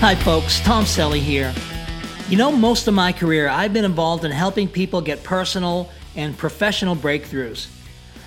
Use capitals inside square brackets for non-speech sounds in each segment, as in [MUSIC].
Hi, folks. Tom Selly here. You know, most of my career, I've been involved in helping people get personal and professional breakthroughs.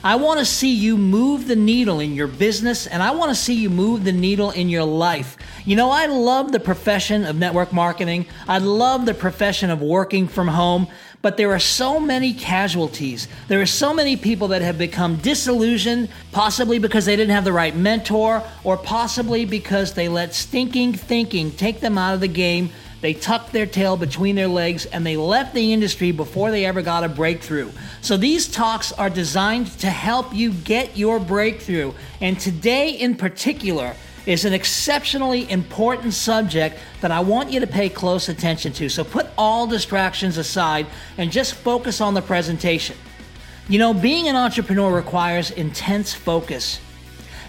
I want to see you move the needle in your business and I want to see you move the needle in your life. You know, I love the profession of network marketing. I love the profession of working from home, but there are so many casualties. There are so many people that have become disillusioned, possibly because they didn't have the right mentor or possibly because they let stinking thinking take them out of the game they tucked their tail between their legs and they left the industry before they ever got a breakthrough. So these talks are designed to help you get your breakthrough. And today in particular, is an exceptionally important subject that I want you to pay close attention to. So put all distractions aside and just focus on the presentation. You know, being an entrepreneur requires intense focus.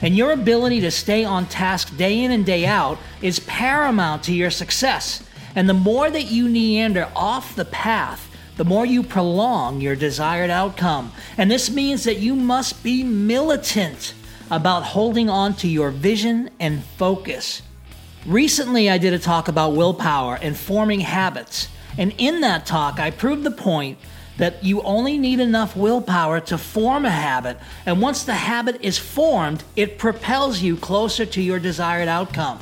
And your ability to stay on task day in and day out is paramount to your success. And the more that you meander off the path, the more you prolong your desired outcome. And this means that you must be militant about holding on to your vision and focus. Recently, I did a talk about willpower and forming habits. And in that talk, I proved the point that you only need enough willpower to form a habit. And once the habit is formed, it propels you closer to your desired outcome.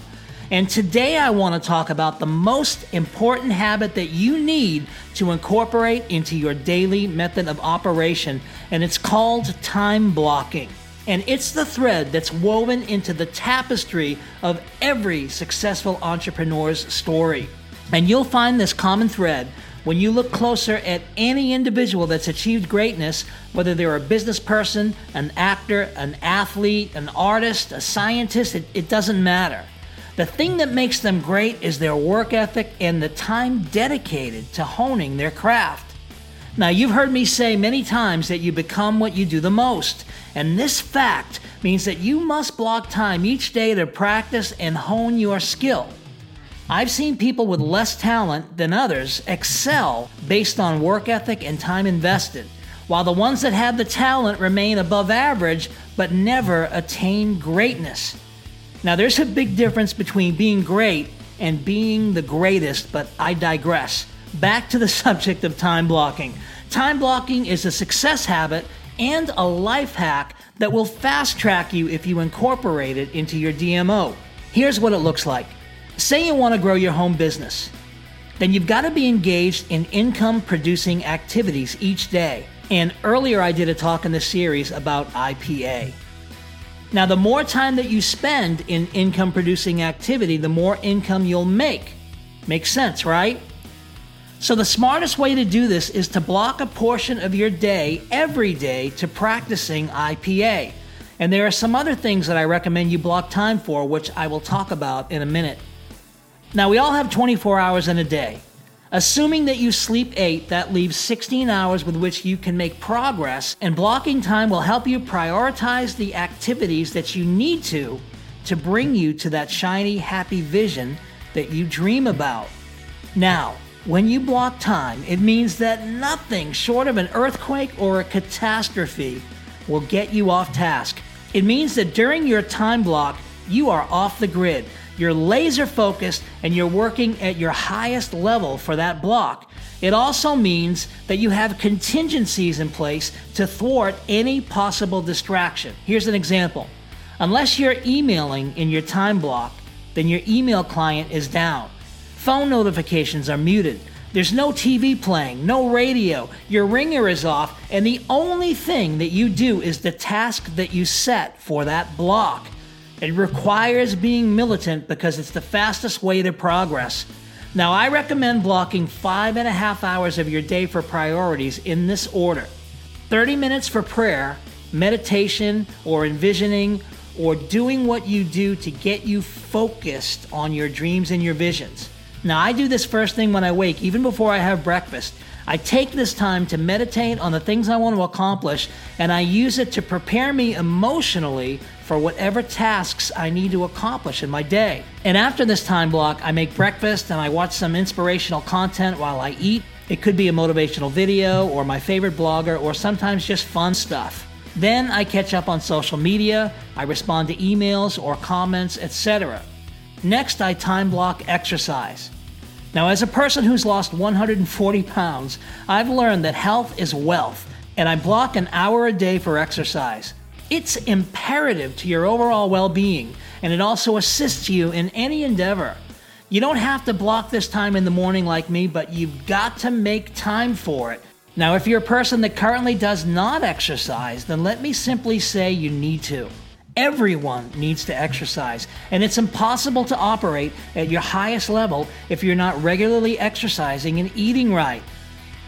And today I want to talk about the most important habit that you need to incorporate into your daily method of operation, and it's called time blocking. And it's the thread that's woven into the tapestry of every successful entrepreneur's story. And you'll find this common thread when you look closer at any individual that's achieved greatness, whether they're a business person, an actor, an athlete, an artist, a scientist, it, it doesn't matter. The thing that makes them great is their work ethic and the time dedicated to honing their craft. Now, you've heard me say many times that you become what you do the most, and this fact means that you must block time each day to practice and hone your skill. I've seen people with less talent than others excel based on work ethic and time invested, while the ones that have the talent remain above average but never attain greatness. Now, there's a big difference between being great and being the greatest, but I digress. Back to the [LAUGHS] subject of time blocking. Time blocking is a success habit and a life hack that will fast track you if you incorporate it into your DMO. Here's what it looks like say you want to grow your home business, then you've got to be engaged in income producing activities each day. And earlier I did a talk in the series about IPA. Now, the more time that you spend in income producing activity, the more income you'll make. Makes sense, right? So, the smartest way to do this is to block a portion of your day every day to practicing IPA. And there are some other things that I recommend you block time for, which I will talk about in a minute. Now, we all have 24 hours in a day. Assuming that you sleep 8, that leaves 16 hours with which you can make progress, and blocking time will help you prioritize the activities that you need to to bring you to that shiny, happy vision that you dream about. Now, when you block time, it means that nothing short of an earthquake or a catastrophe will get you off task. It means that during your time block, you are off the grid. You're laser focused and you're working at your highest level for that block. It also means that you have contingencies in place to thwart any possible distraction. Here's an example. Unless you're emailing in your time block, then your email client is down. Phone notifications are muted. There's no TV playing, no radio, your ringer is off, and the only thing that you do is the task that you set for that block. It requires being militant because it's the fastest way to progress. Now, I recommend blocking five and a half hours of your day for priorities in this order 30 minutes for prayer, meditation, or envisioning, or doing what you do to get you focused on your dreams and your visions. Now, I do this first thing when I wake, even before I have breakfast. I take this time to meditate on the things I want to accomplish, and I use it to prepare me emotionally for whatever tasks I need to accomplish in my day. And after this time block, I make breakfast and I watch some inspirational content while I eat. It could be a motivational video or my favorite blogger or sometimes just fun stuff. Then I catch up on social media, I respond to emails or comments, etc. Next, I time block exercise. Now, as a person who's lost 140 pounds, I've learned that health is wealth, and I block an hour a day for exercise. It's imperative to your overall well being, and it also assists you in any endeavor. You don't have to block this time in the morning like me, but you've got to make time for it. Now, if you're a person that currently does not exercise, then let me simply say you need to. Everyone needs to exercise, and it's impossible to operate at your highest level if you're not regularly exercising and eating right.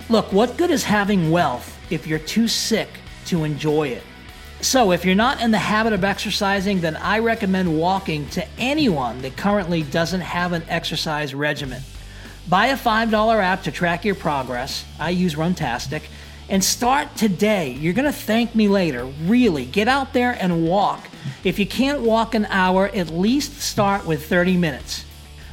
Look, what good is having wealth if you're too sick to enjoy it? So, if you're not in the habit of exercising, then I recommend walking to anyone that currently doesn't have an exercise regimen. Buy a $5 app to track your progress. I use Runtastic. And start today. You're going to thank me later. Really, get out there and walk. If you can't walk an hour, at least start with 30 minutes.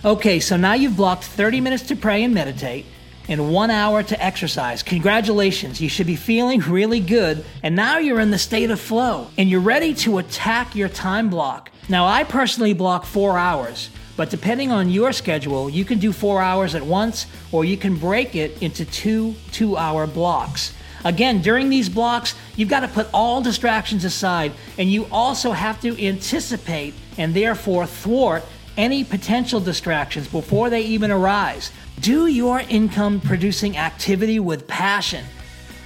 Okay, so now you've blocked 30 minutes to pray and meditate and one hour to exercise. Congratulations, you should be feeling really good. And now you're in the state of flow and you're ready to attack your time block. Now, I personally block four hours, but depending on your schedule, you can do four hours at once or you can break it into two two hour blocks. Again, during these blocks, you've got to put all distractions aside and you also have to anticipate and therefore thwart any potential distractions before they even arise. Do your income producing activity with passion.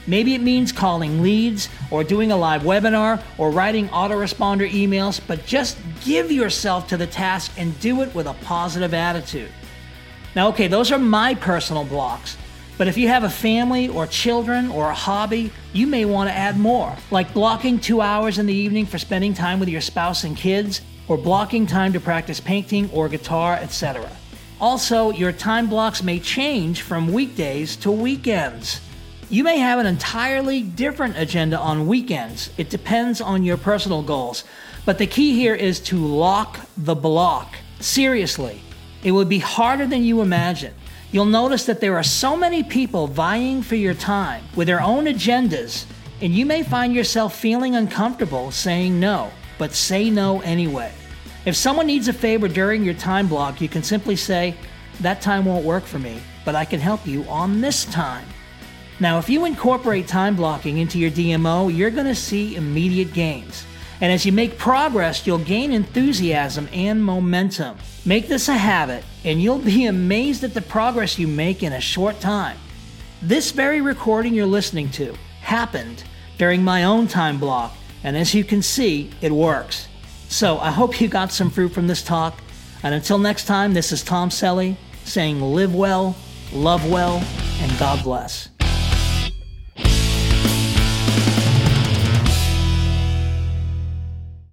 Maybe it means calling leads or doing a live webinar or writing autoresponder emails, but just give yourself to the task and do it with a positive attitude. Now, okay, those are my personal blocks. But if you have a family or children or a hobby, you may want to add more, like blocking two hours in the evening for spending time with your spouse and kids, or blocking time to practice painting or guitar, etc. Also, your time blocks may change from weekdays to weekends. You may have an entirely different agenda on weekends. It depends on your personal goals. But the key here is to lock the block. Seriously, it would be harder than you imagine. You'll notice that there are so many people vying for your time with their own agendas, and you may find yourself feeling uncomfortable saying no, but say no anyway. If someone needs a favor during your time block, you can simply say, That time won't work for me, but I can help you on this time. Now, if you incorporate time blocking into your DMO, you're going to see immediate gains. And as you make progress, you'll gain enthusiasm and momentum. Make this a habit, and you'll be amazed at the progress you make in a short time. This very recording you're listening to happened during my own time block, and as you can see, it works. So I hope you got some fruit from this talk. And until next time, this is Tom Selly saying live well, love well, and God bless.